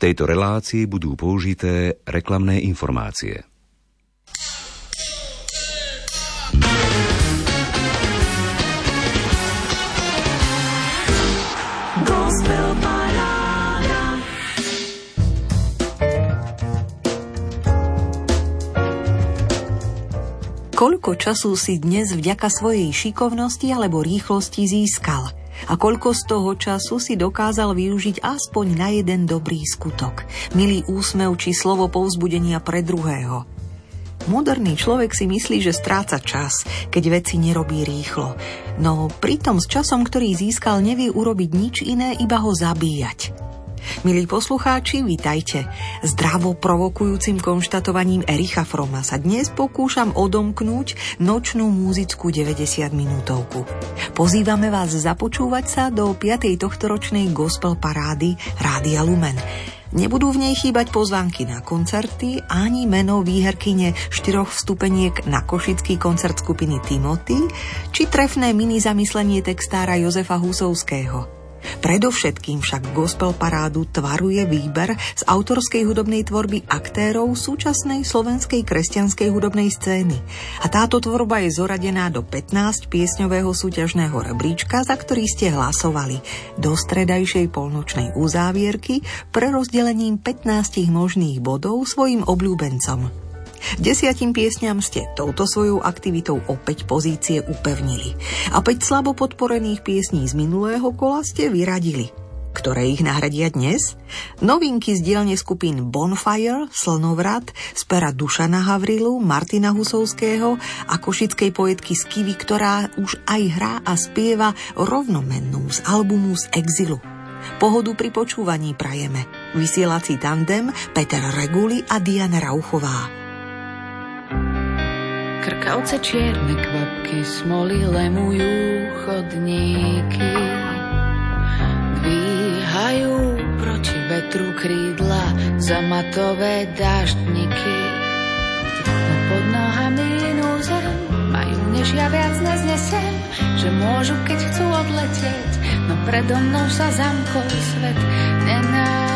tejto relácii budú použité reklamné informácie. Koľko času si dnes vďaka svojej šikovnosti alebo rýchlosti získal? A koľko z toho času si dokázal využiť aspoň na jeden dobrý skutok? Milý úsmev či slovo povzbudenia pre druhého? Moderný človek si myslí, že stráca čas, keď veci nerobí rýchlo. No pritom s časom, ktorý získal, nevie urobiť nič iné, iba ho zabíjať. Milí poslucháči, vitajte. Zdravo provokujúcim konštatovaním Ericha Froma sa dnes pokúšam odomknúť nočnú múzickú 90 minútovku. Pozývame vás započúvať sa do 5. tohtoročnej gospel parády Rádia Lumen. Nebudú v nej chýbať pozvánky na koncerty ani meno výherkyne štyroch vstupeniek na košický koncert skupiny Timothy či trefné mini zamyslenie textára Jozefa Husovského. Predovšetkým však gospel parádu tvaruje výber z autorskej hudobnej tvorby aktérov súčasnej slovenskej kresťanskej hudobnej scény. A táto tvorba je zoradená do 15 piesňového súťažného rebríčka, za ktorý ste hlasovali do stredajšej polnočnej uzávierky pre rozdelením 15 možných bodov svojim obľúbencom. Desiatim piesňam ste touto svojou aktivitou opäť pozície upevnili. A päť slabo podporených piesní z minulého kola ste vyradili. Ktoré ich nahradia dnes? Novinky z dielne skupín Bonfire, Slnovrat, z pera Dušana Havrilu, Martina Husovského a košickej poetky Skivy, ktorá už aj hrá a spieva rovnomennú z albumu z Exilu. Pohodu pri počúvaní prajeme. Vysielací tandem Peter Reguli a Diana Rauchová. Krkavce čierne kvapky smoly lemujú chodníky. Dvíhajú proti vetru krídla za matové dáždniky. No pod nohami inú zem majú, než ja viac neznesem, že môžu, keď chcú odletieť, no predo mnou sa zamkol svet. Nenávidím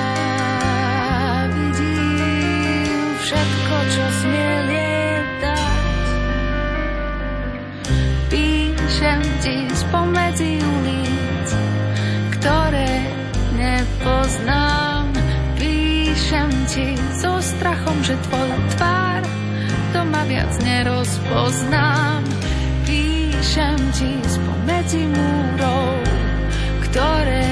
všetko, čo smie píšem ti spomedzi ulic, ktoré nepoznám. Píšem ti so strachom, že tvoju tvár doma viac nerozpoznám. Píšem ti spomedzi múrov, ktoré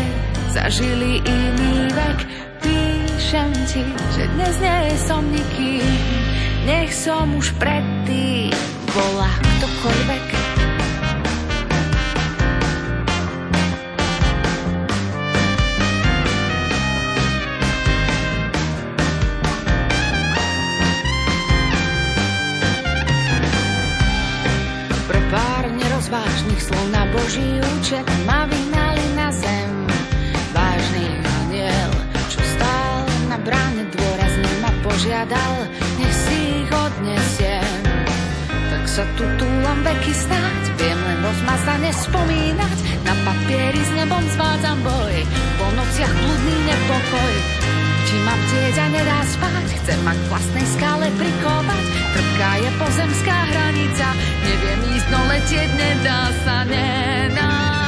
zažili iný vek. Píšem ti, že dnes nie som nikým, nech som už predtým bola ktokoľvek. Účet ma vyhnali na zem. Vážny aniel, čo stál na bráne dôrazne ma požiadal, nech si ich odnesiem. Tak sa tu túlam veky stáť, viem len rozmazane spomínať, na papieri s nebom zvádzam boj, po nociach blúdny nepokoj, či bdieť a nedá spať, chcem ma k vlastnej skále prikovať. Trpká je pozemská hranica, neviem ísť, no letieť nedá sa, nenávidím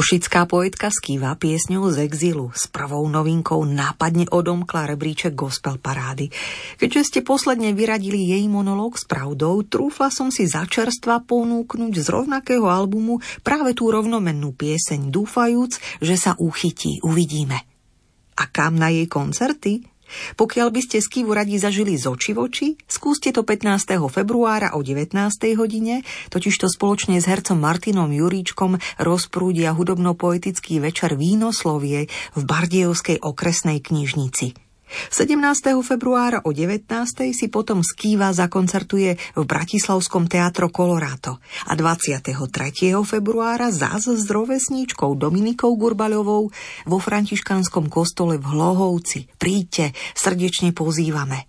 Košická poetka skýva piesňou z exilu s prvou novinkou nápadne odomkla rebríček gospel parády. Keďže ste posledne vyradili jej monológ s pravdou, trúfla som si začerstva ponúknuť z rovnakého albumu práve tú rovnomennú pieseň, dúfajúc, že sa uchytí, uvidíme. A kam na jej koncerty? Pokiaľ by ste skivu radi zažili z oči v oči, skúste to 15. februára o 19. hodine, totiž to spoločne s hercom Martinom Juríčkom rozprúdia hudobno-poetický večer Vínoslovie v Bardievskej okresnej knižnici. 17. februára o 19. si potom Skýva zakoncertuje v Bratislavskom teatro Colorado a 23. februára zás s rovesníčkou Dominikou Gurbaľovou vo františkánskom kostole v Hlohovci. Príďte, srdečne pozývame.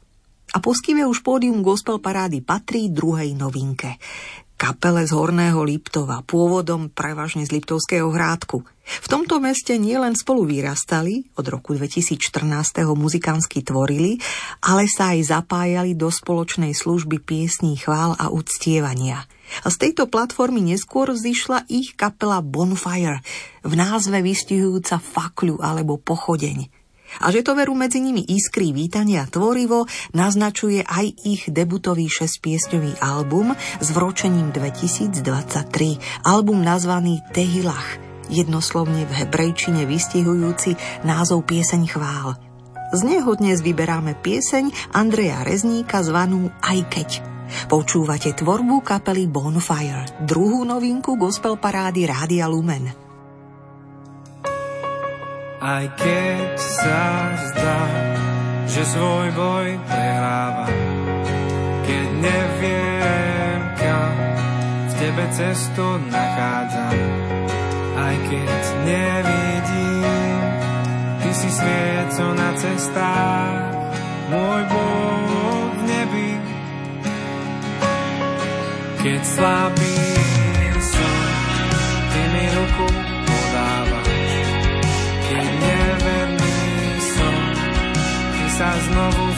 A po Skýve už pódium gospel parády patrí druhej novinke kapele z Horného Liptova, pôvodom prevažne z Liptovského hrádku. V tomto meste nielen spolu vyrastali, od roku 2014. muzikánsky tvorili, ale sa aj zapájali do spoločnej služby piesní chvál a uctievania. Z tejto platformy neskôr zišla ich kapela Bonfire, v názve vystihujúca fakľu alebo pochodeň. A že to veru medzi nimi iskrí vítania tvorivo, naznačuje aj ich debutový šespiesňový album s vročením 2023. Album nazvaný Tehilach, jednoslovne v hebrejčine vystihujúci názov pieseň chvál. Z neho dnes vyberáme pieseň Andreja Rezníka zvanú Aj keď. Počúvate tvorbu kapely Bonfire, druhú novinku gospel parády Rádia Lumen. Aj keď sa zdá, že svoj boj prehráva, keď neviem kam, v tebe cestu nachádzam. Aj keď nevidím, ty si svieco na cestách, môj Boh v nebi. Keď slabý som, ty mi ruku sa znovu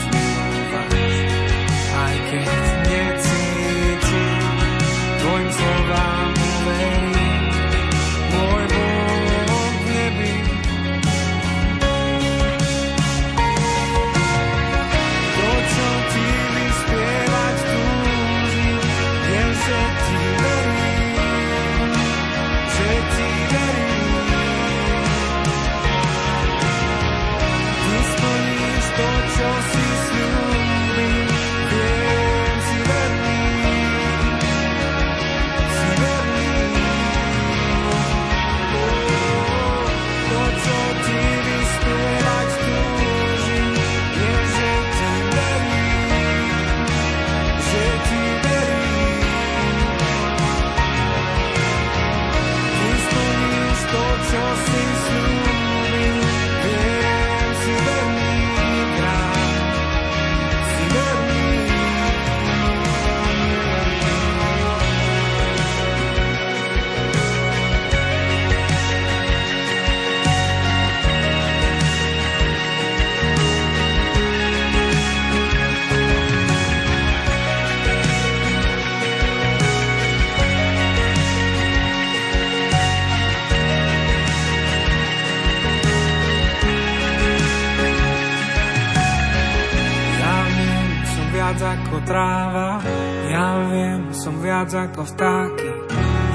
ako vtáky.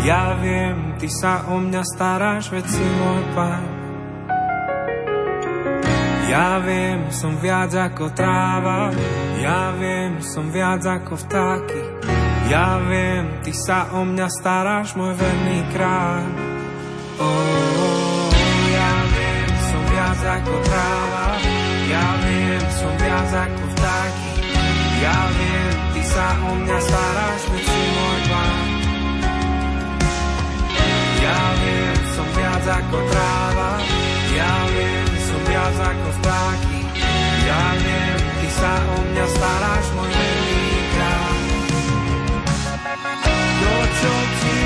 Ja viem, ty sa o mňa staráš, veď si môj pán. Ja viem, som viac ako tráva. Ja viem, som viac ako vtáky. Ja viem, ty sa o mňa staráš, môj verný kráľ. Oh, ja viem, som viac ako tráva. Ja viem, som viac ako vtáky. Ja viem, ty sa o mňa staráš, veď si Ja viem, som viac ako tráva, ja viem, som viac ako vtáky. Ja viem, ty sa o mňa staráš, môj verný král. To, čo ti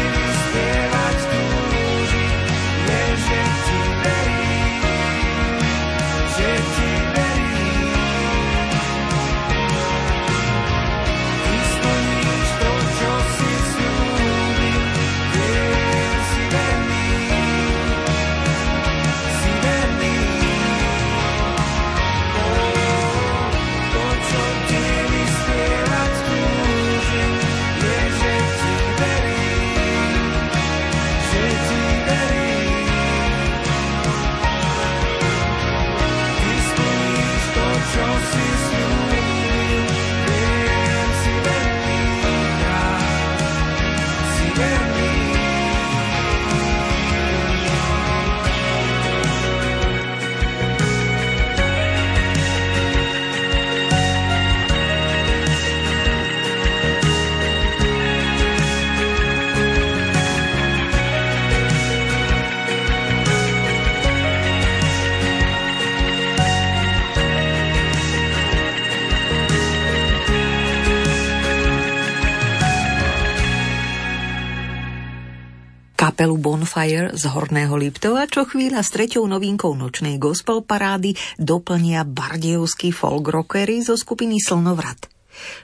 Kapelu Bonfire z Horného Liptova, čo chvíľa s treťou novinkou nočnej gospel parády doplnia bardejovský folk rockery zo skupiny Slnovrat.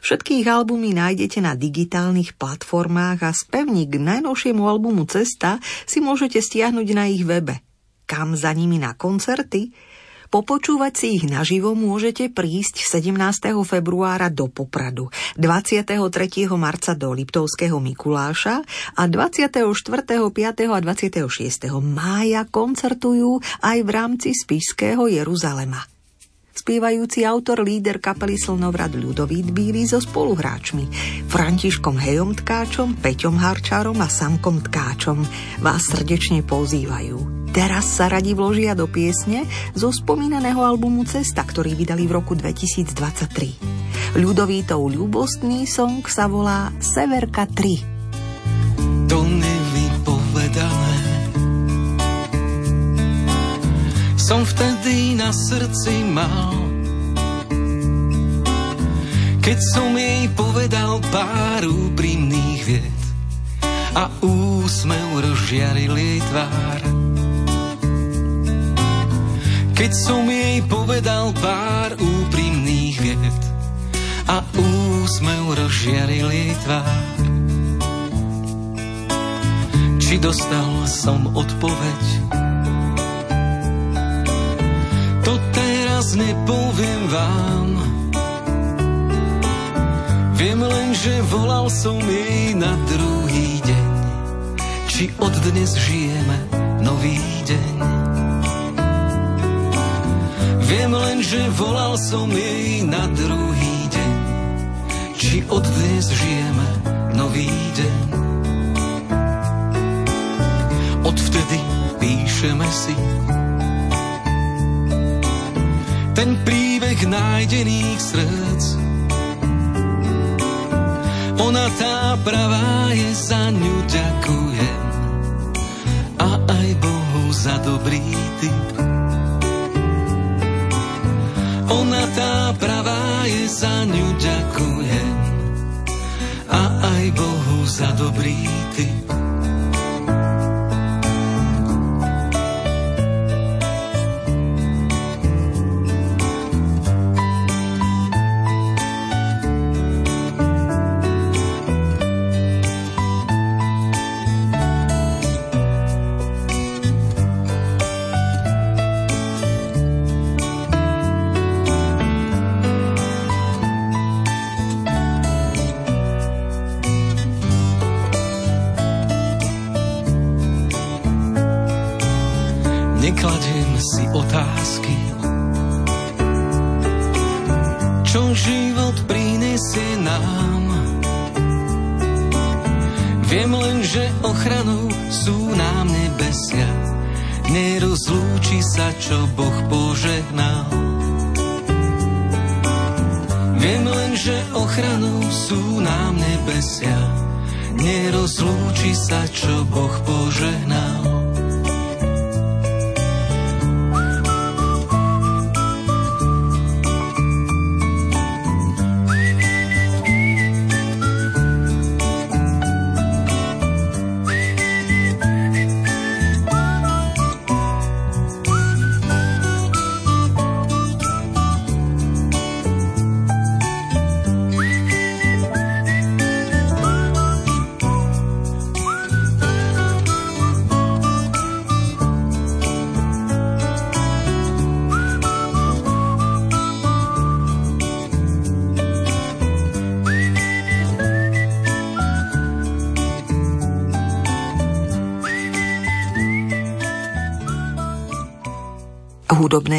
Všetky ich albumy nájdete na digitálnych platformách a spevník k najnovšiemu albumu Cesta si môžete stiahnuť na ich webe. Kam za nimi na koncerty? Popočúvať si ich naživo môžete prísť 17. februára do Popradu, 23. marca do Liptovského Mikuláša a 24., 5. a 26. mája koncertujú aj v rámci Spišského Jeruzalema. Spievajúci autor, líder kapely Slnovrad Ľudovít Bíry so spoluhráčmi Františkom Hejom Tkáčom, Peťom Harčárom a Samkom Tkáčom vás srdečne pozývajú. Teraz sa radi vložia do piesne zo spomínaného albumu Cesta, ktorý vydali v roku 2023. Ľudovítov ľubostný song sa volá Severka 3. To nevypovedané som vtedy na srdci mal. Keď som jej povedal pár úprimných vied a úsmev rozžiaril jej tvár. Keď som jej povedal pár úprimných vied a úsmev rozžiaril jej tvár. Či dostal som odpoveď? To teraz nepoviem vám. Viem len, že volal som jej na druhý deň. Či od dnes žijeme nový deň. Viem len, že volal som jej na druhý deň. Či od dnes žijeme nový deň. Odvtedy píšeme si ten príbeh nájdených srdc. Ona tá pravá je, za ňu ďakujem a aj Bohu za dobrý typ. Je, za ňu ďakujem a aj Bohu za dobrý typ.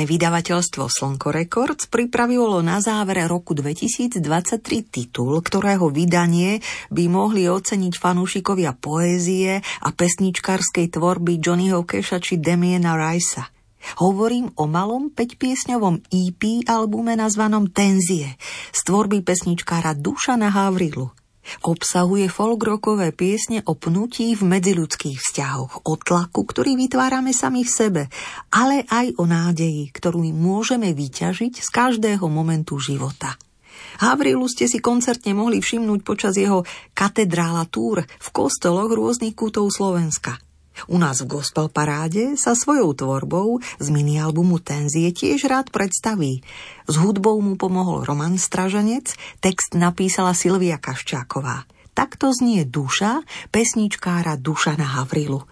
Vydavateľstvo Slnko Records pripravilo na záver roku 2023 titul, ktorého vydanie by mohli oceniť fanúšikovia poézie a pesničkárskej tvorby Johnnyho Keša či Demiena Ricea. Hovorím o malom 5-piesňovom EP albume nazvanom Tenzie z tvorby pesničkára Dušana Havrilu. Obsahuje folkrokové piesne o pnutí v medziludských vzťahoch, o tlaku, ktorý vytvárame sami v sebe, ale aj o nádeji, ktorú môžeme vyťažiť z každého momentu života. Havrilu ste si koncertne mohli všimnúť počas jeho katedrála túr v kostoloch rôznych kútov Slovenska – u nás v Gospel Paráde sa svojou tvorbou z minialbumu Tenzie tiež rád predstaví. S hudbou mu pomohol Roman Stražanec, text napísala Silvia Kaščáková. Takto znie duša pesničkára Dušana Havrilu.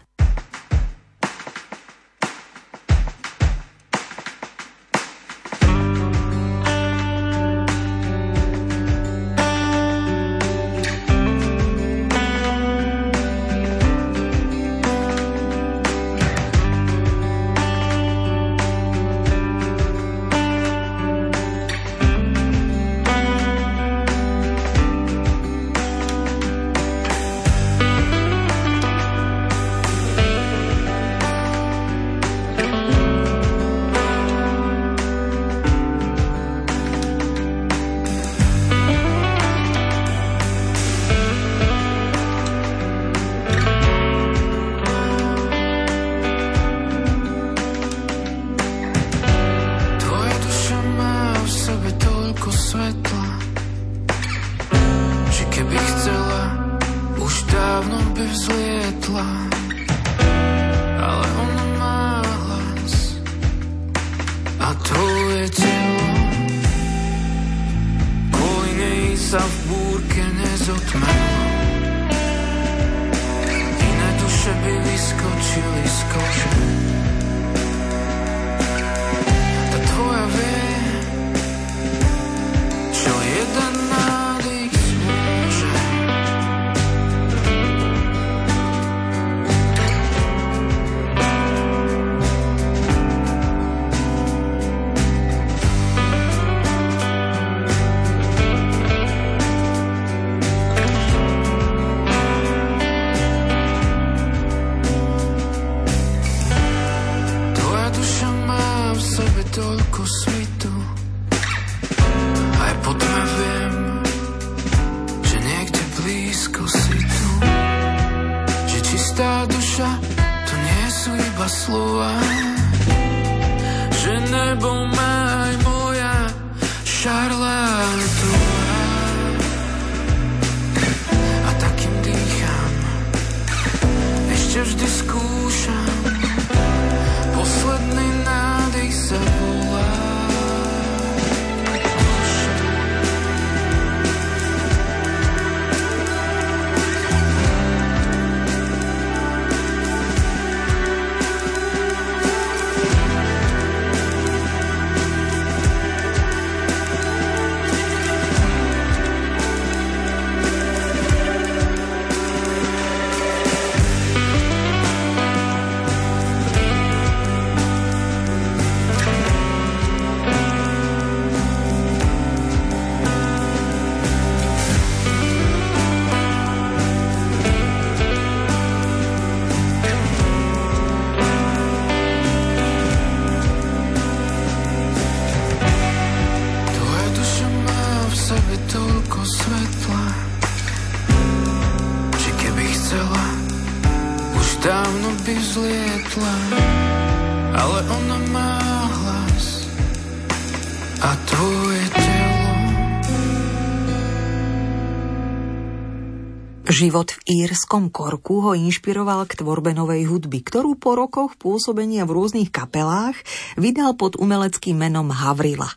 Život v írskom Korku ho inšpiroval k tvorbe novej hudby, ktorú po rokoch pôsobenia v rôznych kapelách vydal pod umeleckým menom Havrila.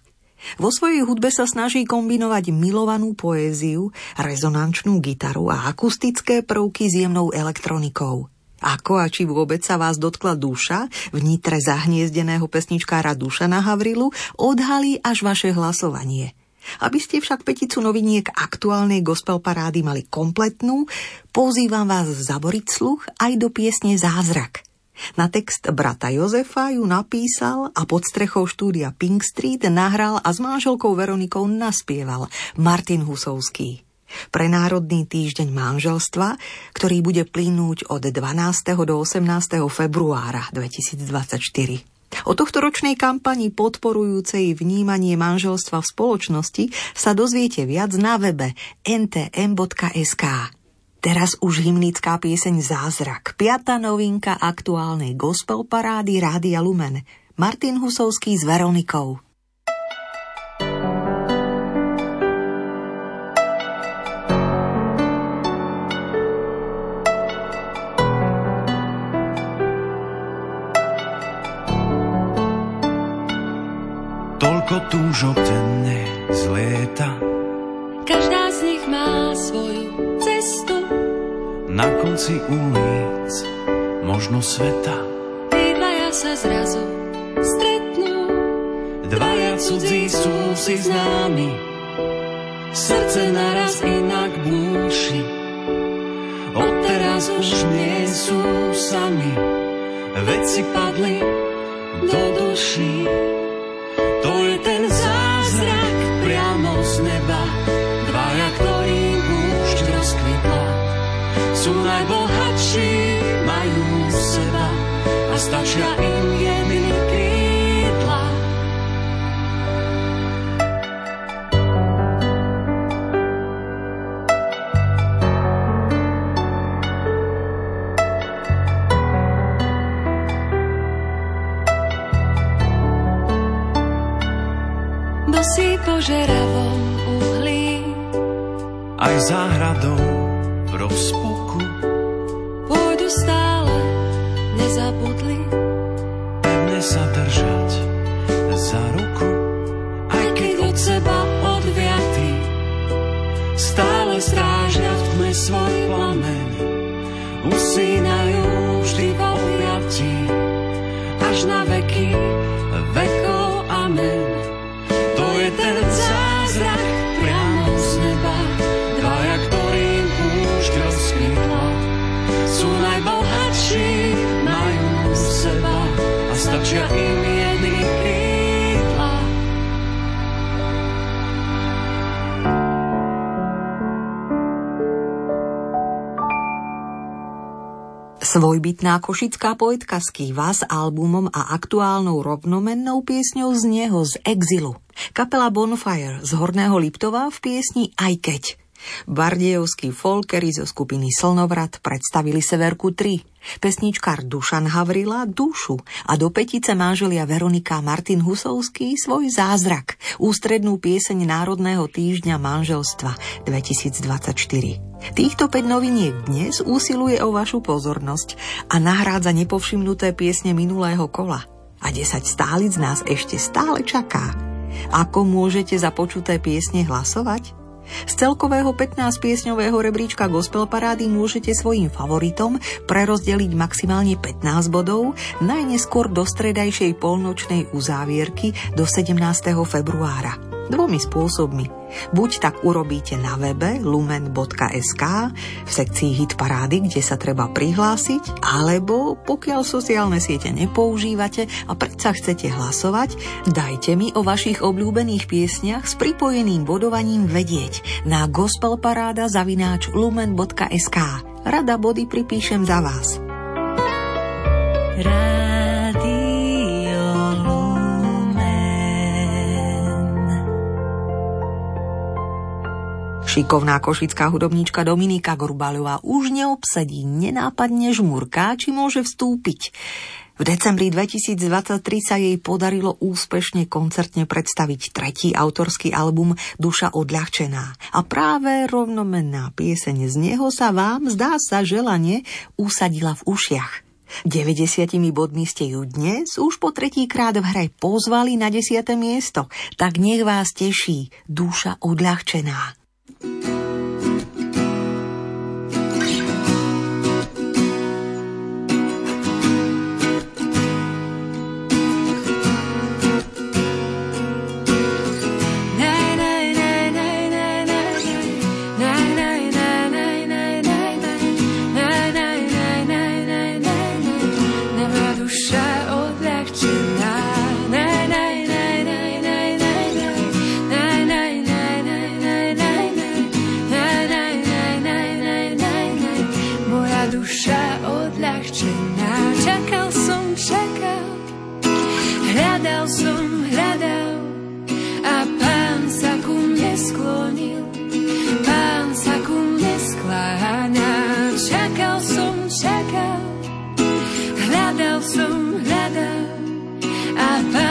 Vo svojej hudbe sa snaží kombinovať milovanú poéziu, rezonančnú gitaru a akustické prvky s jemnou elektronikou. Ako a či vôbec sa vás dotkla duša, v nitre zahniezdeného pesničkára Dušana Havrilu odhalí až vaše hlasovanie – aby ste však peticu noviniek aktuálnej gospel parády mali kompletnú, pozývam vás zaboriť sluch aj do piesne Zázrak. Na text brata Jozefa ju napísal a pod strechou štúdia Pink Street nahral a s manželkou Veronikou naspieval Martin Husovský. Pre Národný týždeň manželstva, ktorý bude plynúť od 12. do 18. februára 2024. O tohto ročnej kampani podporujúcej vnímanie manželstva v spoločnosti sa dozviete viac na webe ntm.sk. Teraz už hymnická pieseň Zázrak, piata novinka aktuálnej gospel parády Rádia Lumen. Martin Husovský s Veronikou. Ako túžok denne zlieta. Každá z nich má svoju cestu. Na konci ulic, možno sveta. Tí dvaja sa zrazu stretnú. Dvaja cudzí sú si známi. Srdce naraz inak búši. Odteraz už nie sú sami. Veci padli do duší. A Svojbytná košická poetka skýva s albumom a aktuálnou rovnomennou piesňou z neho z exilu. Kapela Bonfire z Horného Liptova v piesni Aj keď. Bardejovskí folkeri zo skupiny Slnovrat predstavili Severku 3. Pesničkár Dušan Havrila Dušu a do petice manželia Veronika Martin Husovský svoj zázrak, ústrednú pieseň Národného týždňa manželstva 2024. Týchto 5 noviniek dnes úsiluje o vašu pozornosť a nahrádza nepovšimnuté piesne minulého kola. A 10 stálic nás ešte stále čaká. Ako môžete za počuté piesne hlasovať? Z celkového 15-piesňového rebríčka Gospel Parády môžete svojim favoritom prerozdeliť maximálne 15 bodov, najneskôr do stredajšej polnočnej uzávierky do 17. februára. Dvomi spôsobmi. Buď tak urobíte na webe lumen.sk v sekcii hit parády, kde sa treba prihlásiť, alebo pokiaľ sociálne siete nepoužívate a predsa chcete hlasovať, dajte mi o vašich obľúbených piesniach s pripojeným bodovaním vedieť na gospelparáda zavináč lumen.sk. Rada body pripíšem za vás. Rád Šikovná košická hudobníčka Dominika Gorbalová už neobsadí, nenápadne žmurká, či môže vstúpiť. V decembri 2023 sa jej podarilo úspešne koncertne predstaviť tretí autorský album Duša odľahčená. A práve rovnomenná pieseň z neho sa vám, zdá sa, želanie usadila v ušiach. 90 bodmi ste ju dnes už po tretíkrát v hre pozvali na 10. miesto, tak nech vás teší duša odľahčená. Thank you stojíme pred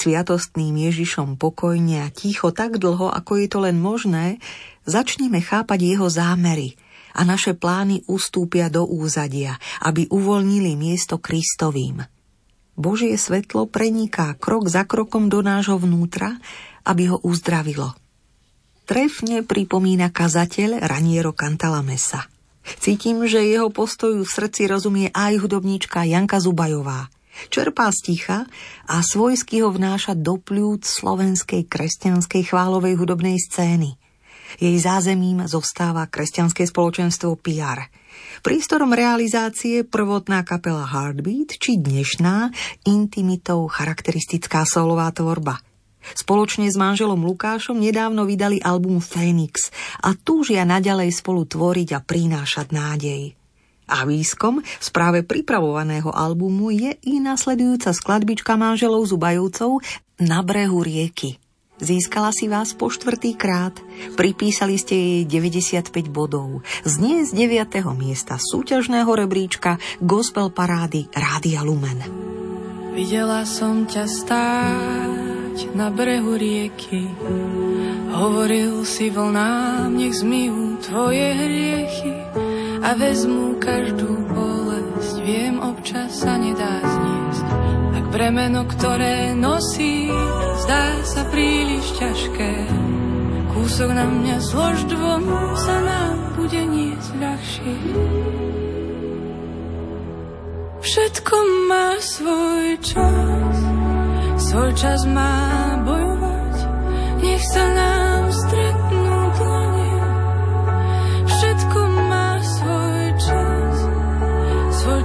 sviatostným Ježišom pokojne a ticho tak dlho, ako je to len možné, začneme chápať jeho zámery a naše plány ustúpia do úzadia, aby uvoľnili miesto Kristovým. Božie svetlo preniká krok za krokom do nášho vnútra, aby ho uzdravilo. trefne pripomína kazateľ Raniero Cantalamessa. Cítim, že jeho postoju v srdci rozumie aj hudobníčka Janka Zubajová. Čerpá sticha a svojsky ho vnáša do pľúc slovenskej kresťanskej chválovej hudobnej scény. Jej zázemím zostáva kresťanské spoločenstvo PR. Prístorom realizácie prvotná kapela Heartbeat či dnešná intimitou charakteristická solová tvorba – Spoločne s manželom Lukášom nedávno vydali album Phoenix a túžia naďalej spolu tvoriť a prinášať nádej. A výskom z práve pripravovaného albumu je i nasledujúca skladbička manželov Zubajúcov Na brehu rieky. Získala si vás po štvrtý krát, pripísali ste jej 95 bodov. Znie z 9. miesta súťažného rebríčka Gospel Parády Rádia Lumen. Videla som ťa stáť na brehu rieky. Hovoril si vlnám, nech zmyjú tvoje hriechy a vezmú každú bolesť. Viem, občas sa nedá zniesť, ak bremeno, ktoré nosí, zdá sa príliš ťažké. Kúsok na mňa zlož dvom sa nám bude niesť ľahšie. Všetko má svoj čas svoj čas má bojovať, nech sa nám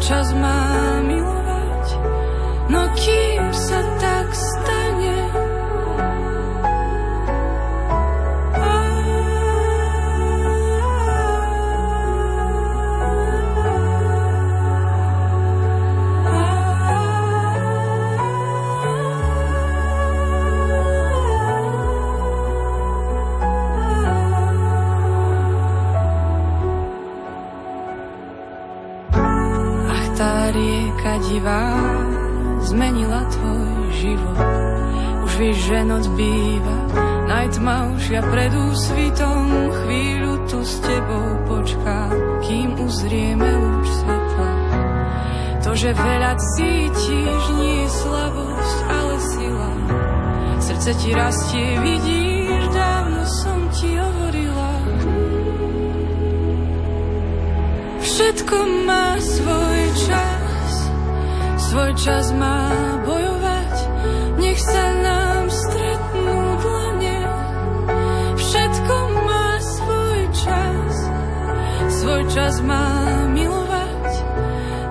čas má milovať, no kým divá zmenila tvoj život. Už víš, že noc býva najtmavšia pred úsvitom. Chvíľu tu s tebou počká, kým uzrieme už svetla. To, že veľa cítiš, nie je slabosť, ale sila. Srdce ti rastie, vidíš, dávno som ti hovorila. Všetko má svoj čas svoj čas má bojovať, nech sa nám stretnú dlane. Všetko má svoj čas, svoj čas má milovať,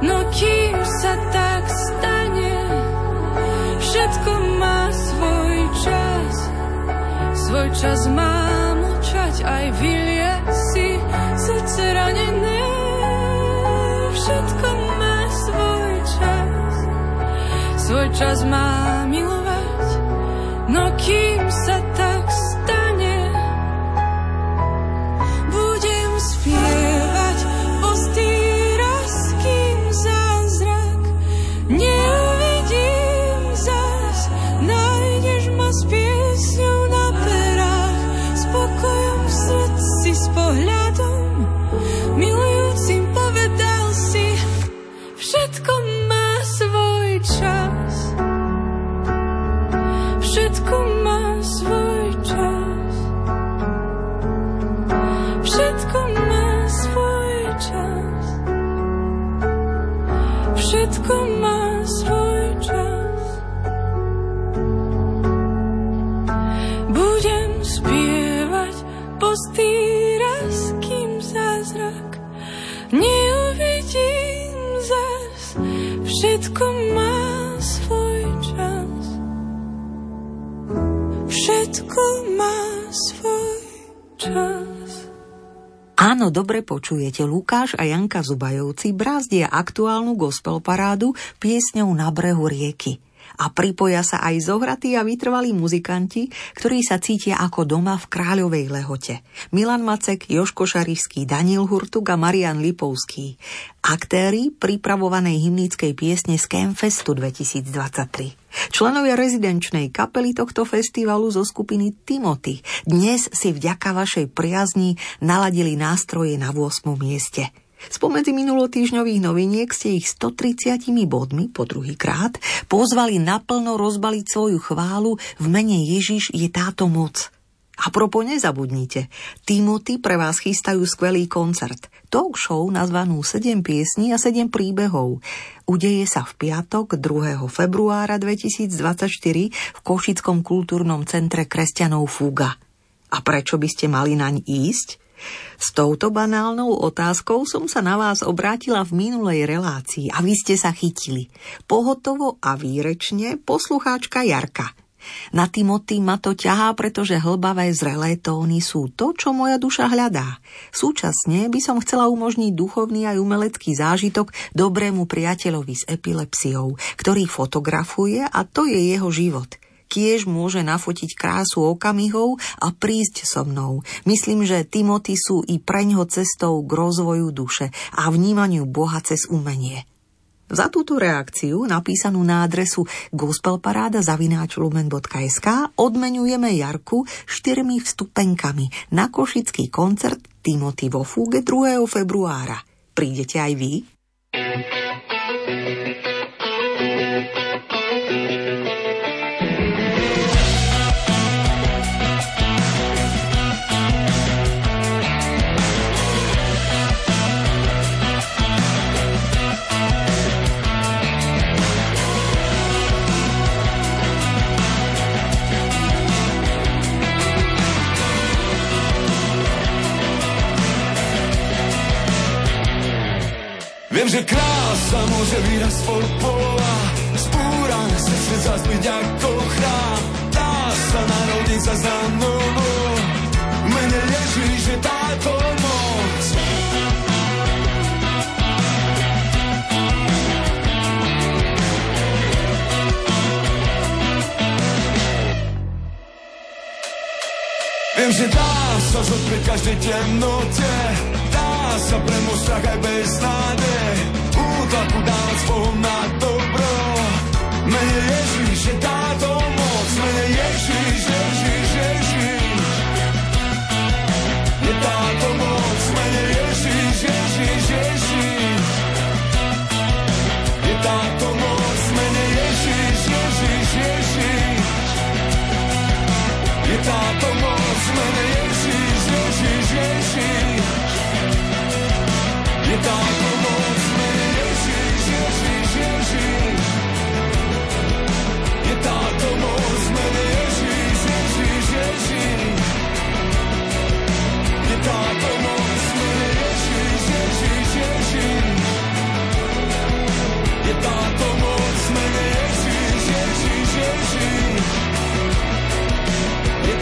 no kým sa tak stane, všetko má svoj čas, svoj čas má mlčať, aj vylie si srdce ranené. Všetko svoj čas má milovať, no kým sa tak počujete, Lukáš a Janka Zubajovci brázdia aktuálnu gospel parádu piesňou Na brehu rieky a pripoja sa aj zohratí a vytrvalí muzikanti, ktorí sa cítia ako doma v Kráľovej lehote. Milan Macek, Joško Šarišský, Daniel Hurtug a Marian Lipovský. Aktéry pripravovanej hymnickej piesne z Campfestu 2023. Členovia rezidenčnej kapely tohto festivalu zo skupiny Timothy dnes si vďaka vašej priazni naladili nástroje na 8. mieste – Spomedzi minulotýžňových noviniek ste ich 130 bodmi po druhý krát pozvali naplno rozbaliť svoju chválu v mene Ježiš je táto moc. A propo nezabudnite, Timothy pre vás chystajú skvelý koncert. Talk show nazvanú 7 piesní a 7 príbehov. Udeje sa v piatok 2. februára 2024 v Košickom kultúrnom centre kresťanov Fuga. A prečo by ste mali naň ísť? S touto banálnou otázkou som sa na vás obrátila v minulej relácii a vy ste sa chytili. Pohotovo a výrečne poslucháčka Jarka – na Timothy ma to ťahá, pretože hlbavé zrelé tóny sú to, čo moja duša hľadá. Súčasne by som chcela umožniť duchovný aj umelecký zážitok dobrému priateľovi s epilepsiou, ktorý fotografuje a to je jeho život tiež môže nafotiť krásu okamihov a prísť so mnou. Myslím, že Timothy sú i preňho cestou k rozvoju duše a vnímaniu Boha cez umenie. Za túto reakciu, napísanú na adresu gospelparáda.lumen.sk odmenujeme Jarku štyrmi vstupenkami na košický koncert Timothy vo Fúge 2. februára. Prídete aj vy? Viem, že krása môže výraz polpova Spúrané srdce zazbyť ako chrám. Dá sa narodiť za zanovo Mene Ježíš je táto moc. Viem, že dá sa zotrieť každej temnote sa premož strach aj bez nádej. Útlaku dávať spolu na dobro. Mene Ježíš je táto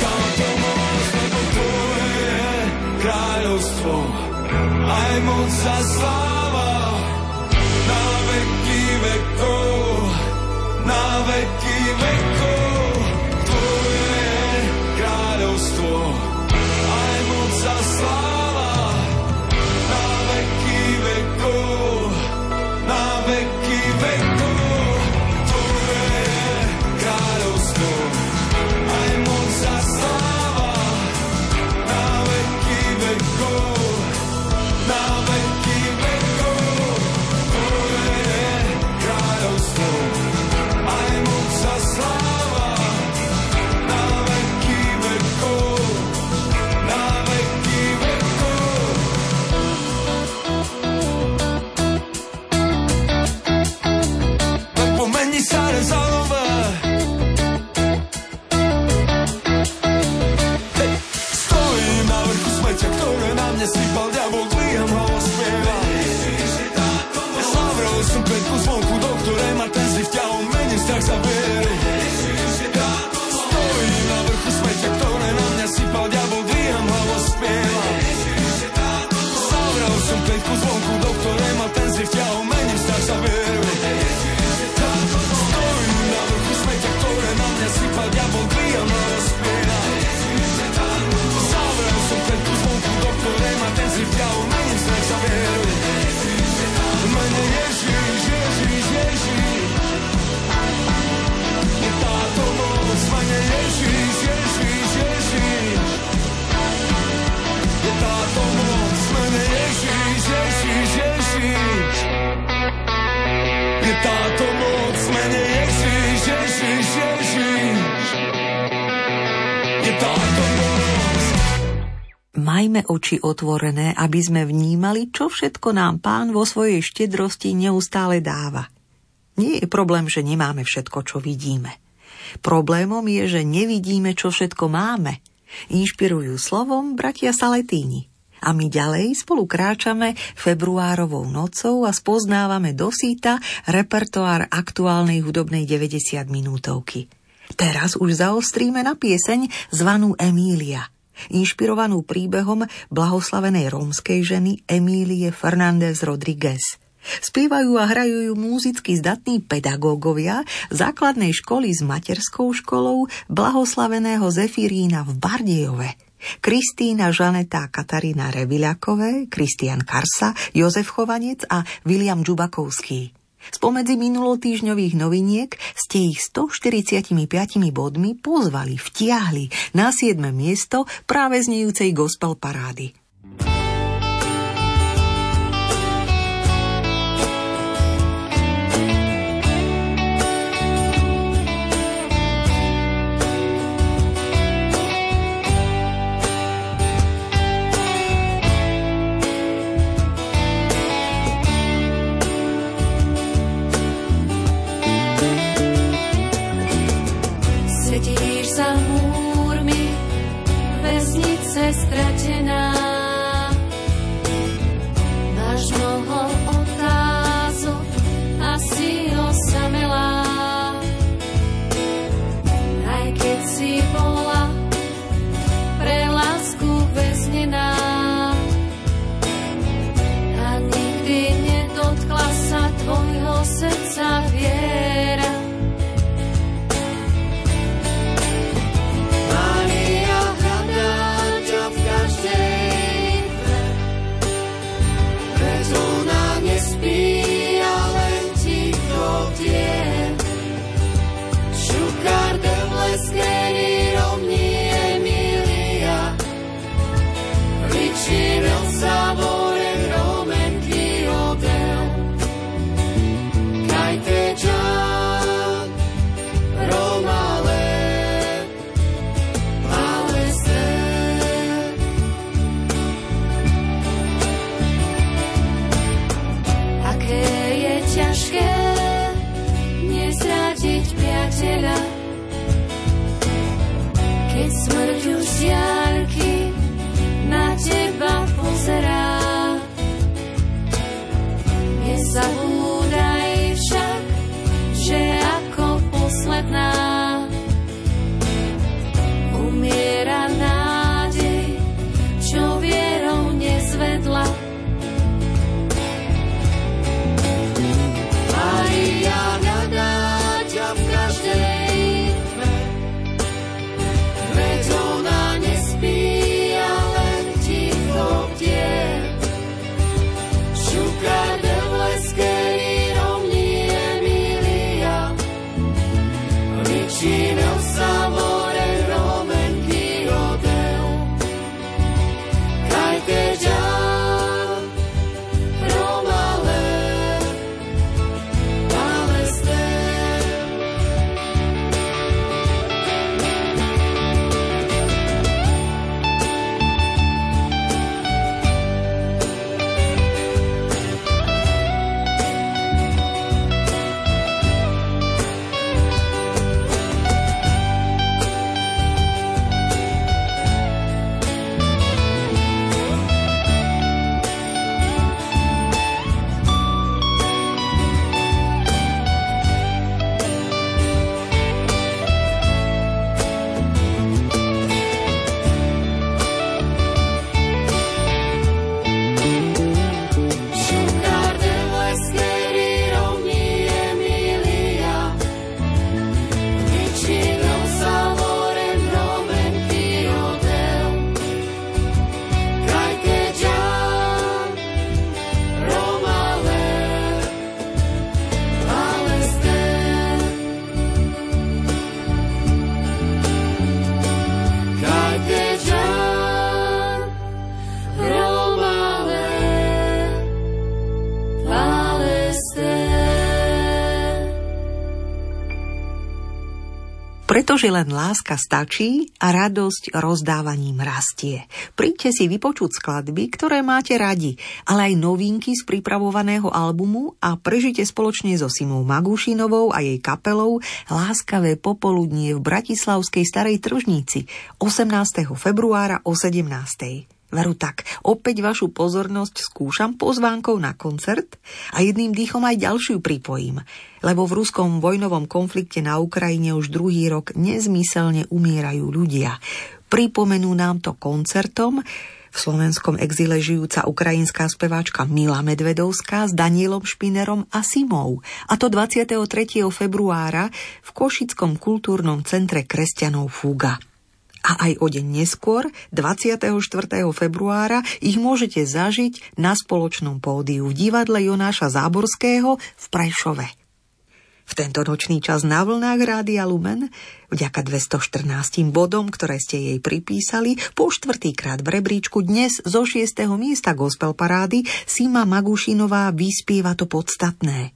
Je táto moc, lebo Tvoje je kráľovstvo aj moc na veky vekov, na veky Majme oči otvorené, aby sme vnímali, čo všetko nám pán vo svojej štedrosti neustále dáva. Nie je problém, že nemáme všetko, čo vidíme. Problémom je, že nevidíme, čo všetko máme. Inšpirujú slovom bratia Saletíni. A my ďalej spolu kráčame februárovou nocou a spoznávame dosýta repertoár aktuálnej hudobnej 90 minútovky. Teraz už zaostríme na pieseň zvanú Emília, inšpirovanú príbehom blahoslavenej rómskej ženy Emílie Fernández Rodriguez. Spievajú a hrajú ju múzicky zdatní pedagógovia základnej školy s materskou školou blahoslaveného Zefirína v Bardejove – Kristýna Žaneta Katarína Reviľakové, Kristian Karsa, Jozef Chovanec a William Džubakovský. Spomedzi minulotýžňových noviniek ste ich 145 bodmi pozvali, vtiahli na 7. miesto práve znejúcej gospel parády. do srdca vieš. Pretože len láska stačí a radosť rozdávaním rastie. Príďte si vypočuť skladby, ktoré máte radi, ale aj novinky z pripravovaného albumu a prežite spoločne so Simou Magúšinovou a jej kapelou láskavé popoludnie v Bratislavskej Starej Tržnici 18. februára o 17. Veru tak, opäť vašu pozornosť skúšam pozvánkou na koncert a jedným dýchom aj ďalšiu pripojím, lebo v ruskom vojnovom konflikte na Ukrajine už druhý rok nezmyselne umierajú ľudia. Pripomenú nám to koncertom, v slovenskom exile žijúca ukrajinská speváčka Mila Medvedovská s Danielom Špinerom a Simou. A to 23. februára v Košickom kultúrnom centre kresťanov Fúga a aj o deň neskôr, 24. februára, ich môžete zažiť na spoločnom pódiu v divadle Jonáša Záborského v Prešove. V tento nočný čas na vlnách Rádia Lumen, vďaka 214 bodom, ktoré ste jej pripísali, po štvrtýkrát v rebríčku dnes zo 6. miesta gospel parády Sima Magušinová vyspieva to podstatné –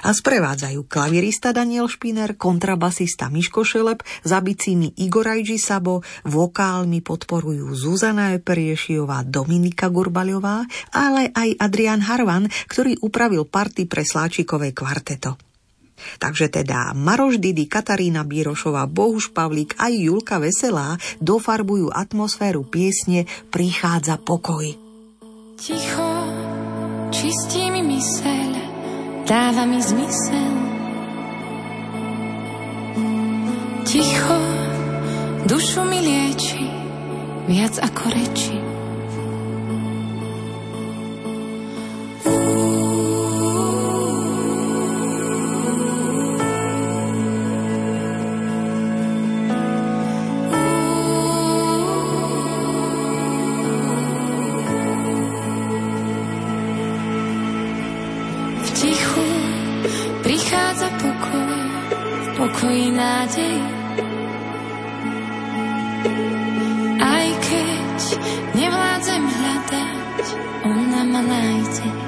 a sprevádzajú klavirista Daniel Špiner, kontrabasista Miško Šelep, za bicími Igor Sabo, vokálmi podporujú Zuzana Eperiešiová, Dominika Gurbaľová, ale aj Adrian Harvan, ktorý upravil party pre Sláčikové kvarteto. Takže teda Maroš Didi, Katarína Bírošová, Bohuš Pavlík aj Julka Veselá dofarbujú atmosféru piesne Prichádza pokoj. Ticho, čistí mi myseľ, dáva mi zmysel. Ticho, dušu mi lieči, viac ako reči. Pokoji nádej. Aj keď nevládzem hľadať, ona ma nájde.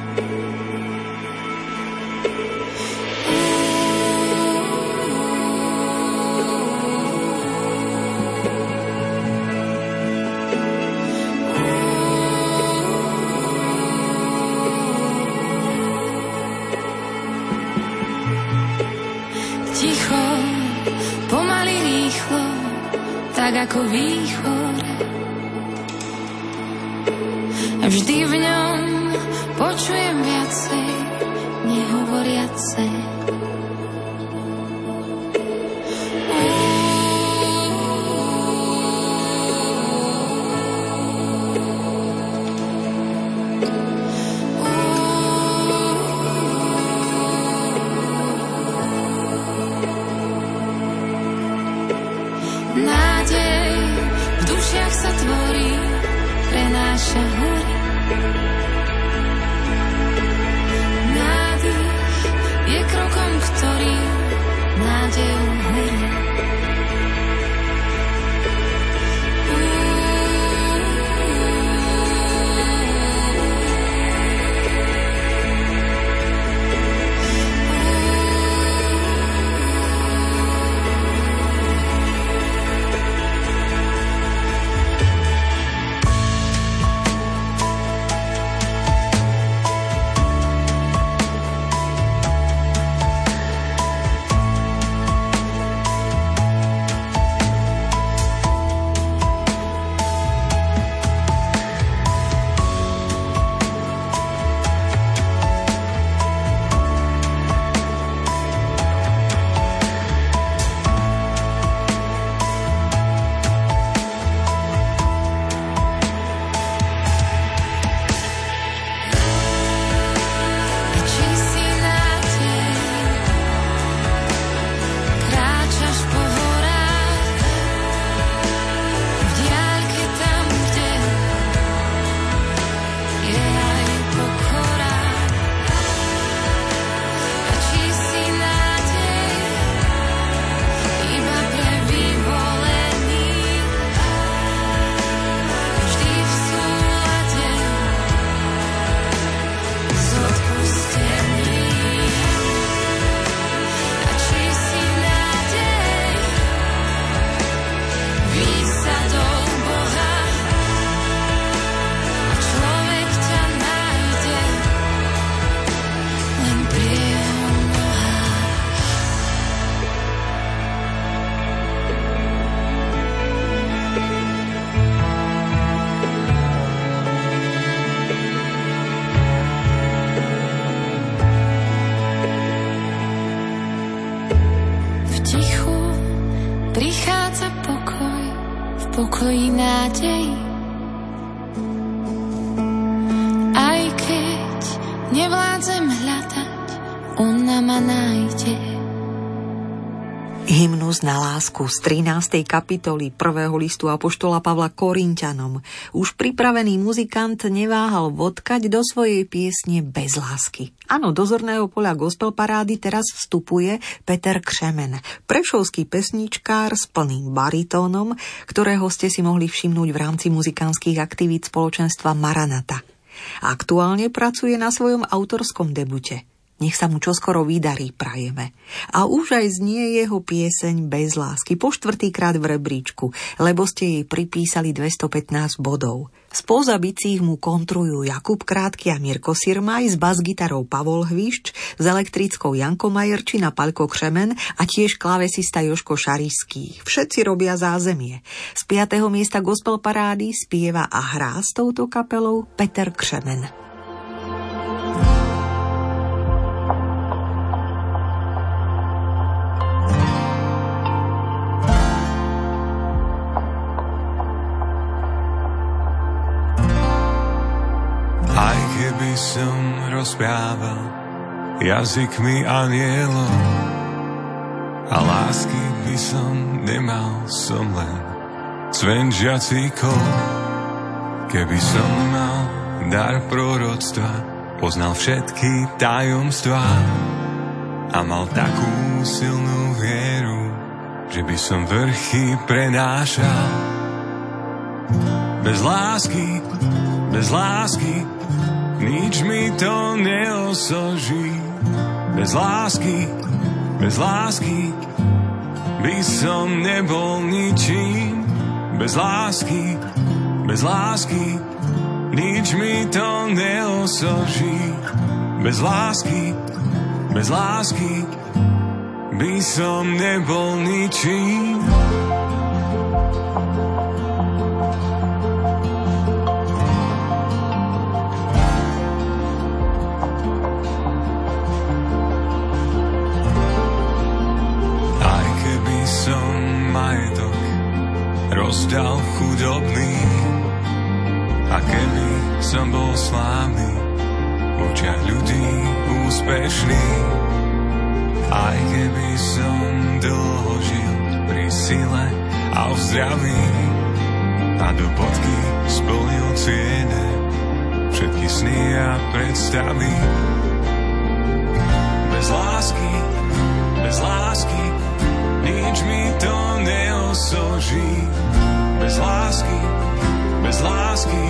Tak ako východ. Vždy v ňom počujem viacej, nehovoriacej. Pokoji nádej. Aj keď nevládzem hľadať, ona ma nájde. Hymnus na lásku z 13. kapitoly prvého listu Apoštola Pavla Korintianom. Už pripravený muzikant neváhal vodkať do svojej piesne bez lásky. Áno, do zorného poľa gospel parády teraz vstupuje Peter Křemen, prešovský pesničkár s plným baritónom, ktorého ste si mohli všimnúť v rámci muzikánskych aktivít spoločenstva Maranata. Aktuálne pracuje na svojom autorskom debute – nech sa mu čoskoro vydarí, prajeme. A už aj znie jeho pieseň Bez lásky po štvrtýkrát v rebríčku, lebo ste jej pripísali 215 bodov. Z pozabicích mu kontrujú Jakub Krátky a Mirko Sirmaj s bas-gitarou Pavol Hvišč, s elektrickou Janko Majerči na Paľko Křemen a tiež klavesista Joško Šarišský. Všetci robia zázemie. Z 5. miesta gospel parády spieva a hrá s touto kapelou Peter Křemen. Som rozprával jazykmi anielov a lásky by som nemal, som len cven žiacíkov. Keby som mal dar proroctva, poznal všetky tajomstvá a mal takú silnú vieru, že by som vrchy prenášal. Bez lásky, bez lásky nič mi to neosoží. Bez lásky, bez lásky by som nebol ničím. Bez lásky, bez lásky nič mi to neosoží. Bez lásky, bez lásky by som nebol ničím. Rozdal chudobný. A keby som bol slávny, v očiach ľudí úspešný, aj keby som dlho žil pri sile a v zdraví, a do bodky splnil ciene všetky sny a predstavy. Bez lásky, bez lásky, nič mi to neosoží bez lásky, bez lásky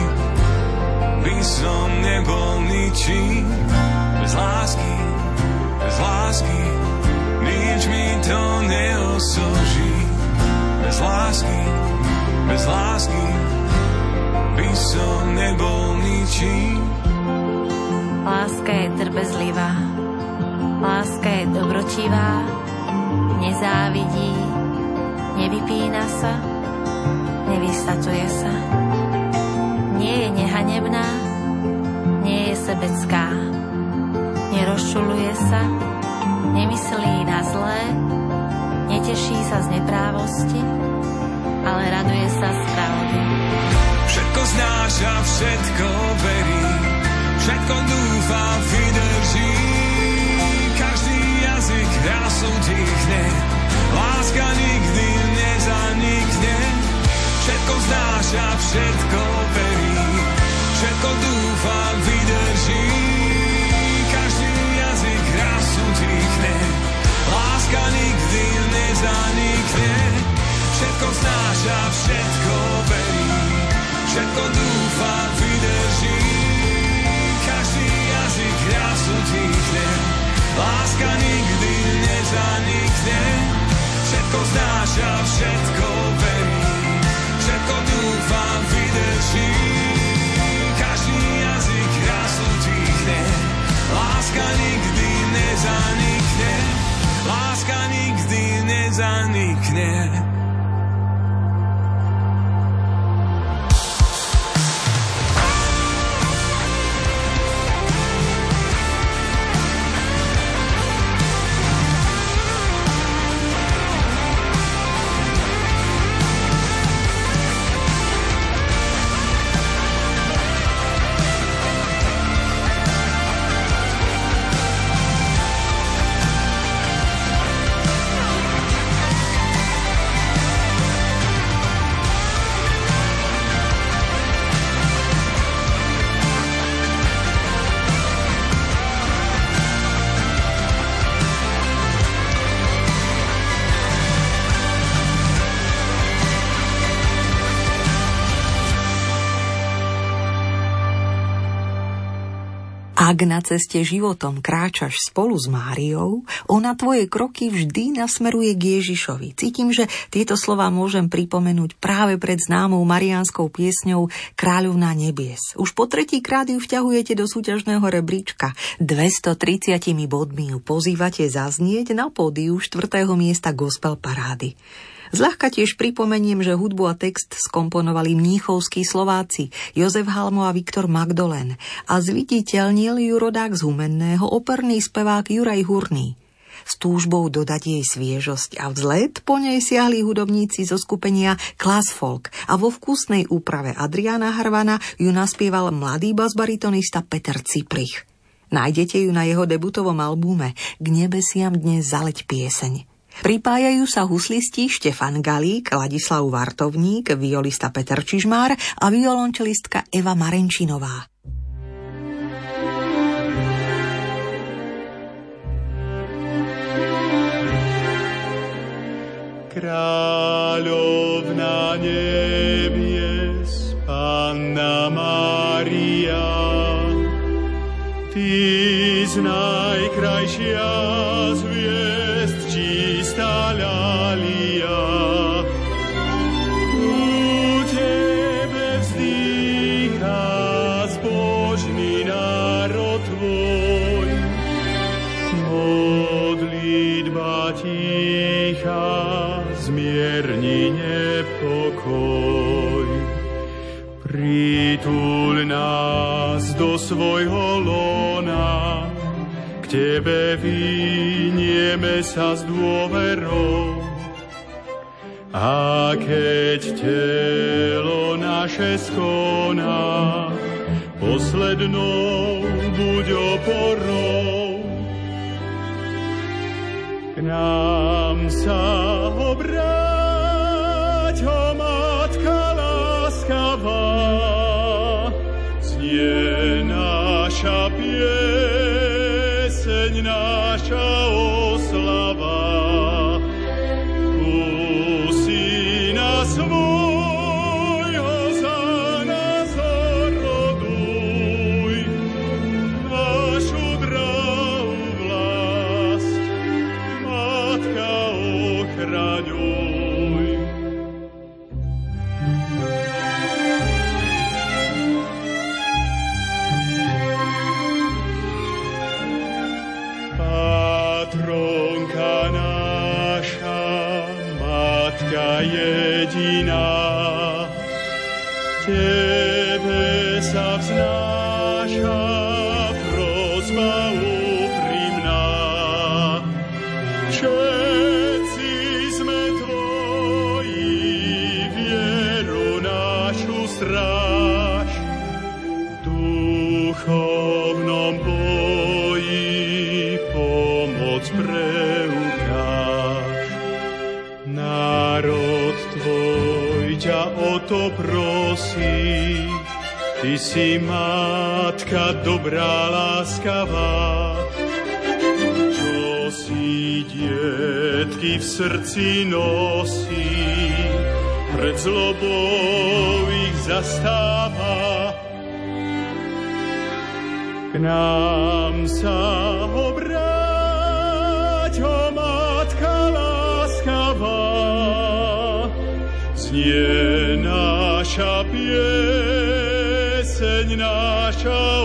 by som nebol ničím. Bez lásky, bez lásky, nič mi to neosoží. Bez lásky, bez lásky by som nebol ničím. Láska je trpezlivá, láska je dobrotivá, nezávidí, nevypína sa, nevystačuje sa. Nie je nehanebná, nie je sebecká. Nerozčuluje sa, nemyslí na zlé, neteší sa z neprávosti, ale raduje sa z pravdy. Všetko znáša, všetko verí, všetko dúfa, vydrží. Každý jazyk krásou tichne, láska nikdy nezanikne. Všetko znáša, všetko verí, všetko dúfa, vydrží. Každý jazyk raz utichne, láska nikdy nezanikne. Všetko znáša, všetko verí, všetko dúfa, vydrží. Každý jazyk raz utichne, láska nikdy nezanikne. Všetko znáša, všetko verí, všetko dúfam vydrží. Každý jazyk raz utichne, láska nikdy nezanikne, láska nikdy nezanikne. Ak na ceste životom kráčaš spolu s Máriou, ona tvoje kroky vždy nasmeruje k Ježišovi. Cítim, že tieto slova môžem pripomenúť práve pred známou mariánskou piesňou Kráľovná nebies. Už po tretí krát ju vťahujete do súťažného rebríčka. 230 bodmi ju pozývate zaznieť na pódiu 4. miesta gospel parády. Zľahka tiež pripomeniem, že hudbu a text skomponovali mníchovskí Slováci Jozef Halmo a Viktor Magdolen a zviditeľnil ju rodák z Humenného operný spevák Juraj Hurný s túžbou dodať jej sviežosť a vzlet po nej siahli hudobníci zo skupenia Class Folk a vo vkusnej úprave Adriana Harvana ju naspieval mladý basbaritonista Peter Ciprich. Nájdete ju na jeho debutovom albume K nebesiam dnes zaleť pieseň. Pripájajú sa huslisti Štefan Galík, Ladislav Vartovník, violista Peter Čižmár a violončelistka Eva Marenčinová. Kráľovna nebies, Panna Mária, Ty z najkrajšia svojho lona, k Tebe vynieme sa s dôverou. A keď telo naše skoná, poslednou buď oporou. K nám sa obráť, o Matka láskavá, znie naša pieseň, naša jediná, Tebe sa vznáša si matka dobrá, láskavá, čo si dietky v srdci nosí, pred zlobou ich zastáva. K nám sa obráť, o Matka láskavá, znie naša pieseň, naša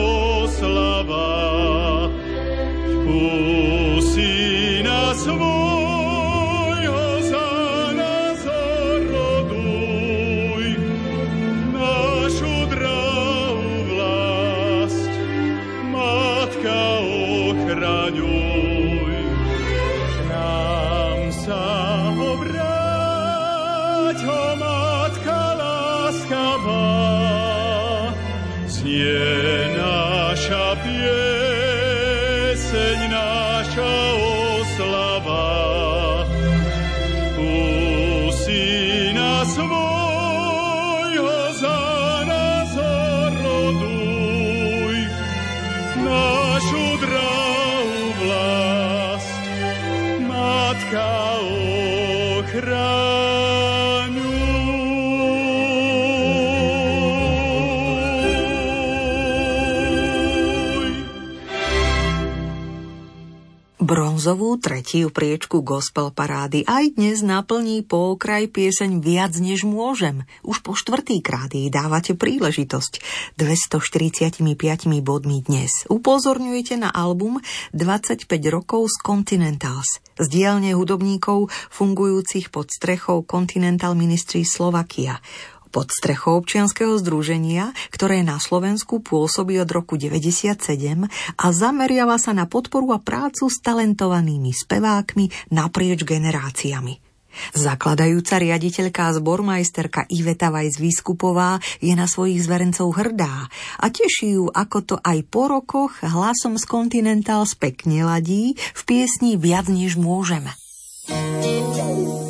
Bronzovú tretiu priečku gospel parády aj dnes naplní po okraj pieseň Viac než môžem. Už po štvrtýkrát jej dávate príležitosť. 245 bodmi dnes. Upozorňujete na album 25 rokov z Continentals. Z dielne hudobníkov fungujúcich pod strechou Continental Ministry Slovakia pod strechou občianskeho združenia, ktoré na Slovensku pôsobí od roku 97 a zameriava sa na podporu a prácu s talentovanými spevákmi naprieč generáciami. Zakladajúca riaditeľka a zbormajsterka Iveta Vajs Výskupová je na svojich zverencov hrdá a teší ju, ako to aj po rokoch hlasom z Continental spekne ladí v piesni Viac než môžeme. ste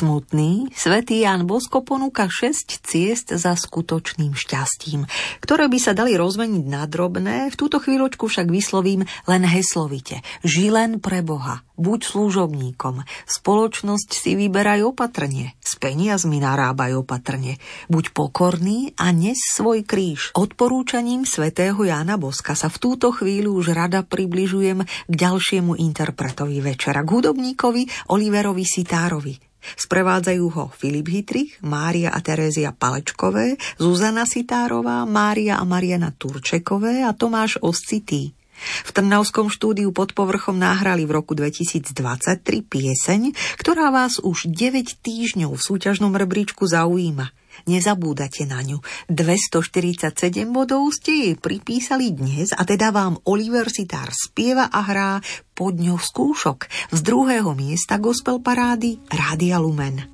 smutný, svätý Jan Bosko ponúka 6 ciest za skutočným šťastím, ktoré by sa dali rozmeniť na drobné, v túto chvíľočku však vyslovím len heslovite. Ži len pre Boha, buď služobníkom, spoločnosť si vyberaj opatrne, s peniazmi narábaj opatrne, buď pokorný a nes svoj kríž. Odporúčaním svätého Jána Boska sa v túto chvíľu už rada približujem k ďalšiemu interpretovi večera, k hudobníkovi Oliverovi Sitárovi. Sprevádzajú ho Filip Hitrich, Mária a Terézia Palečkové, Zuzana Sitárová, Mária a Mariana Turčekové a Tomáš Oscitý. V Trnavskom štúdiu pod povrchom nahrali v roku 2023 pieseň, ktorá vás už 9 týždňov v súťažnom rebríčku zaujíma. Nezabúdate na ňu. 247 bodov ste jej pripísali dnes a teda vám Oliver Sitár spieva a hrá pod ňou skúšok. Z druhého miesta gospel parády Rádia Lumen.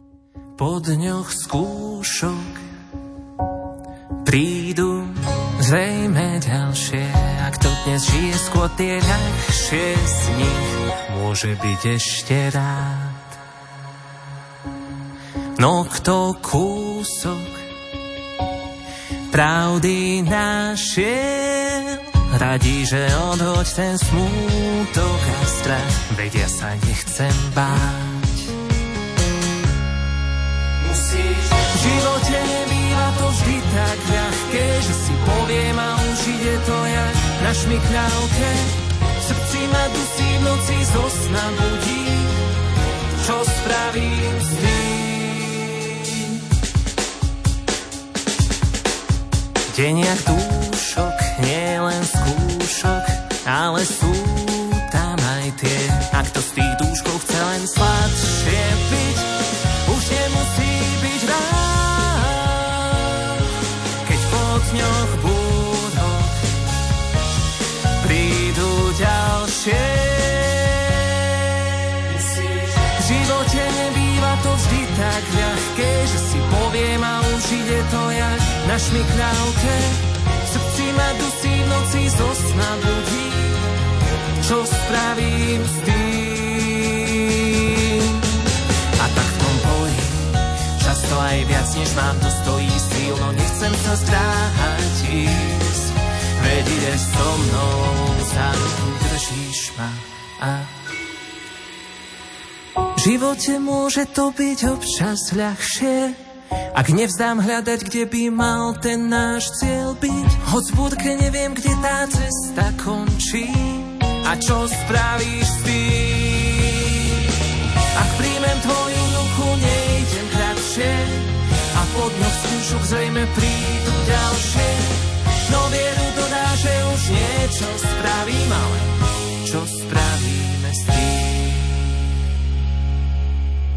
Po dňoch skúšok prídu zrejme ďalšie. Ak to dnes žije skôr tie ľahšie z nich, môže byť ešte rád. No kto kúsok pravdy našiel, radí, že odhoď ten smútok a strach, vedia sa nechcem báť. Musíš v živote nebýva to vždy tak ľahké, že si poviem a už ide to jak na šmiknávke. V srdci ma dusí v noci zo sna budí, čo spravím s tým? Jak dúšok, nie len skúšok, ale sú tam aj tie. A kto z tých dúškov chce len sladšie byť, už nemusí byť rád. Keď po dňoch búdok prídu ďalšie. V živote nebýva to vždy tak ľahké, že si poviem a už ide to jak na šmiknávke. V srdci ma dusí v noci zo sna budí, čo spravím s tým. A tak v tom boji, často aj viac než mám, to stojí síl, no nechcem sa zdráhať ísť. Veď ideš so mnou, za ruku držíš ma a v živote môže to byť občas ľahšie, ak nevzdám hľadať, kde by mal ten náš cieľ byť. Hoď v budke neviem, kde tá cesta končí a čo spravíš s tým. Ak príjmem tvoju ruku, nejdem kratšie a po dňoch skúšok zrejme prídu ďalšie. No vieru dodá, že už niečo spravím, ale čo spravíme s tým?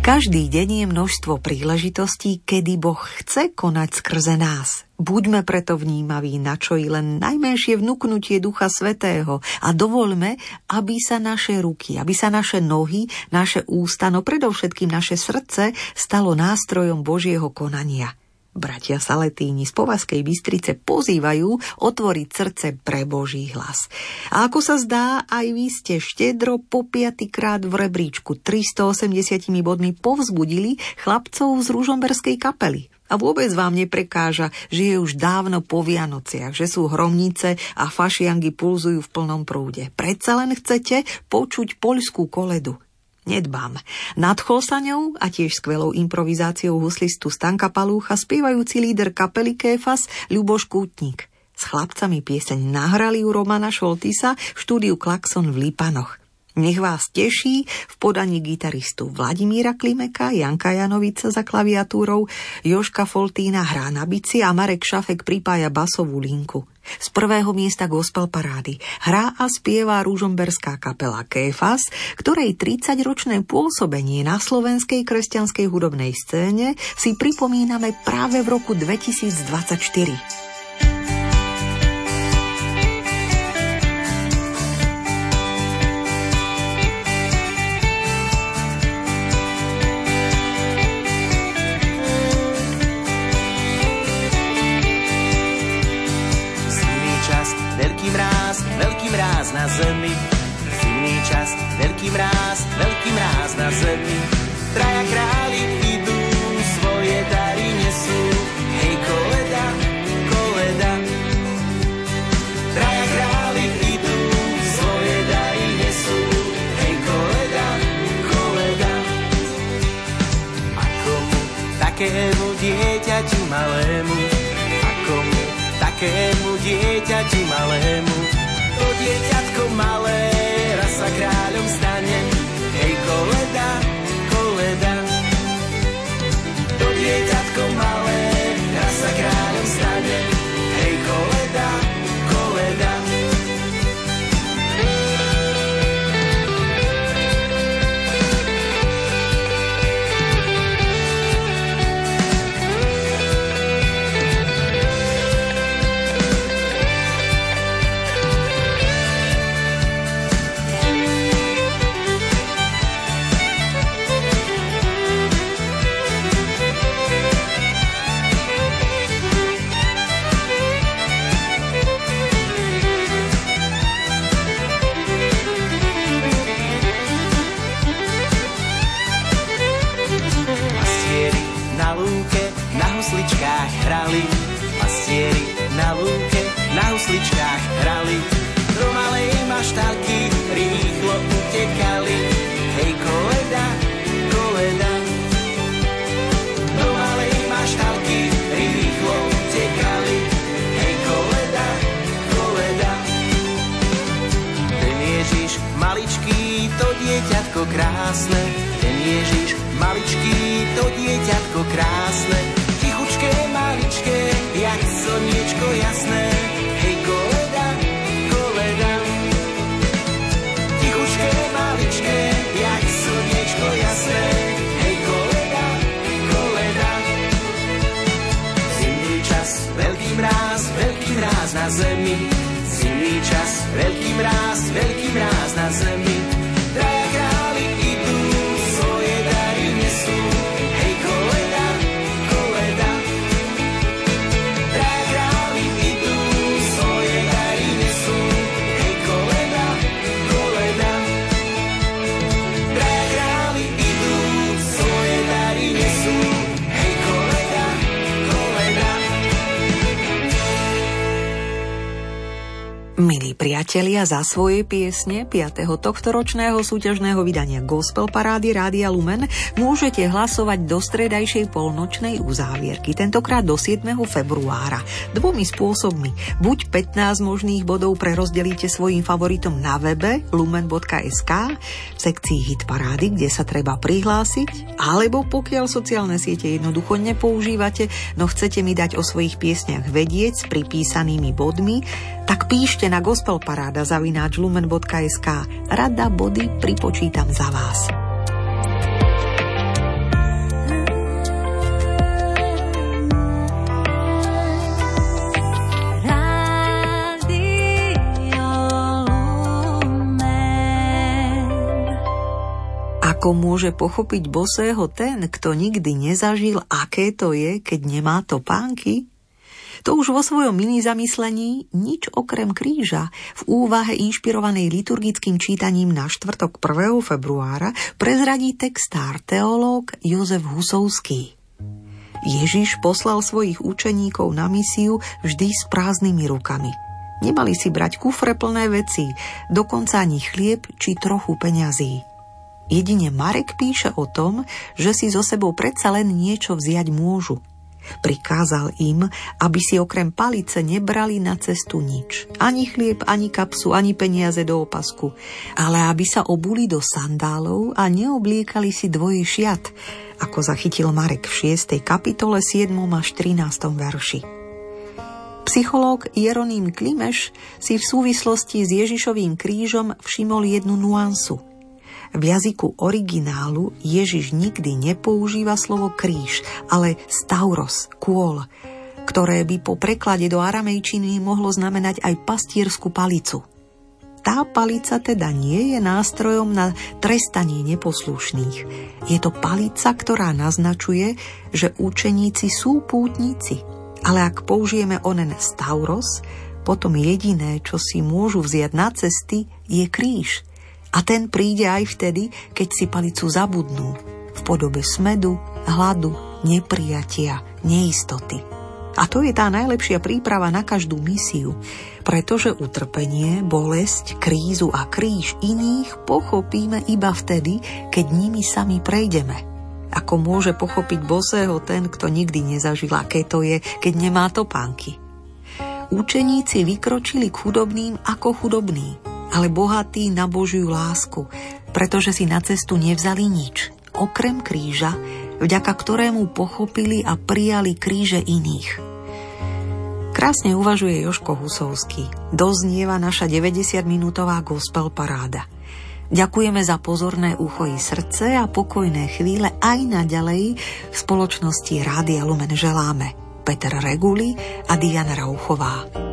Každý deň je množstvo príležitostí, kedy Boh chce konať skrze nás. Buďme preto vnímaví na čo i len najmenšie vnúknutie Ducha Svetého a dovoľme, aby sa naše ruky, aby sa naše nohy, naše ústa, no predovšetkým naše srdce stalo nástrojom Božieho konania. Bratia Saletíni z Povazkej Bystrice pozývajú otvoriť srdce pre Boží hlas. A ako sa zdá, aj vy ste štedro po piatýkrát v rebríčku 380 bodmi povzbudili chlapcov z Ružomberskej kapely. A vôbec vám neprekáža, že je už dávno po Vianociach, že sú hromnice a fašiangy pulzujú v plnom prúde. Predsa len chcete počuť poľskú koledu nedbám. Nadchol sa ňou a tiež skvelou improvizáciou huslistu Stanka Palúcha spievajúci líder kapely Kéfas Ľuboš Kútnik. S chlapcami pieseň nahrali u Romana Šoltisa v štúdiu Klaxon v Lípanoch. Nech vás teší v podaní gitaristu Vladimíra Klimeka, Janka Janovica za klaviatúrou, Joška Foltína hrá na bici a Marek Šafek pripája basovú linku. Z prvého miesta gospel parády hrá a spieva rúžomberská kapela Kéfas, ktorej 30-ročné pôsobenie na slovenskej kresťanskej hudobnej scéne si pripomíname práve v roku 2024. na zemi. Zimný čas, veľký mráz, veľký mráz na zemi. Traja králi idú, svoje dary nesú. Hej, koleda, koleda. Traja králi idú, svoje dary nesú. Hej, koleda, koleda. Ako mu, takému dieťaťu malému, ako mu, takému dieťaťu malému, dieťatko malé raz sa kráľom krásne. Ten Ježiš maličký, to dieťatko krásne. Tichučké, maličké, jak slniečko jasné. Hej koleda, koleda. Tichučké, maličké, jak slniečko jasné. Hej koleda, koleda. Zimný čas, veľký mráz, veľký mráz na zemi. Zimný čas, veľký mráz, veľký mráz na zemi. pre priatelia, za svoje piesne 5. tohtoročného súťažného vydania Gospel Parády Rádia Lumen môžete hlasovať do stredajšej polnočnej uzávierky, tentokrát do 7. februára. Dvomi spôsobmi. Buď 15 možných bodov prerozdelíte svojim favoritom na webe lumen.sk v sekcii Hit Parády, kde sa treba prihlásiť, alebo pokiaľ sociálne siete jednoducho nepoužívate, no chcete mi dať o svojich piesniach vedieť s pripísanými bodmi, tak píšte na gospelparáda zavináč lumen.sk. Rada body pripočítam za vás. Ako môže pochopiť bosého ten, kto nikdy nezažil, aké to je, keď nemá to pánky? To už vo svojom mini zamyslení nič okrem kríža v úvahe inšpirovanej liturgickým čítaním na štvrtok 1. februára prezradí textár teológ Jozef Husovský. Ježiš poslal svojich učeníkov na misiu vždy s prázdnymi rukami. Nemali si brať kufre plné veci, dokonca ani chlieb či trochu peňazí. Jedine Marek píše o tom, že si so sebou predsa len niečo vziať môžu. Prikázal im, aby si okrem palice nebrali na cestu nič. Ani chlieb, ani kapsu, ani peniaze do opasku. Ale aby sa obuli do sandálov a neobliekali si dvojí šiat, ako zachytil Marek v 6. kapitole 7. až 13. verši. Psychológ Jeroným Klimeš si v súvislosti s Ježišovým krížom všimol jednu nuansu – v jazyku originálu Ježiš nikdy nepoužíva slovo kríž, ale stauros, kôl, ktoré by po preklade do aramejčiny mohlo znamenať aj pastierskú palicu. Tá palica teda nie je nástrojom na trestanie neposlušných. Je to palica, ktorá naznačuje, že učeníci sú pútnici. Ale ak použijeme onen stauros, potom jediné, čo si môžu vziať na cesty, je kríž – a ten príde aj vtedy, keď si palicu zabudnú v podobe smedu, hladu, neprijatia, neistoty. A to je tá najlepšia príprava na každú misiu, pretože utrpenie, bolesť, krízu a kríž iných pochopíme iba vtedy, keď nimi sami prejdeme. Ako môže pochopiť bosého ten, kto nikdy nezažil, aké to je, keď nemá topánky. Učeníci vykročili k chudobným ako chudobní, ale bohatí na Božiu lásku, pretože si na cestu nevzali nič, okrem kríža, vďaka ktorému pochopili a prijali kríže iných. Krásne uvažuje Joško Husovský. Doznieva naša 90-minútová gospel paráda. Ďakujeme za pozorné ucho i srdce a pokojné chvíle aj naďalej v spoločnosti Rádia Lumen želáme. Peter Reguli a Diana Rauchová.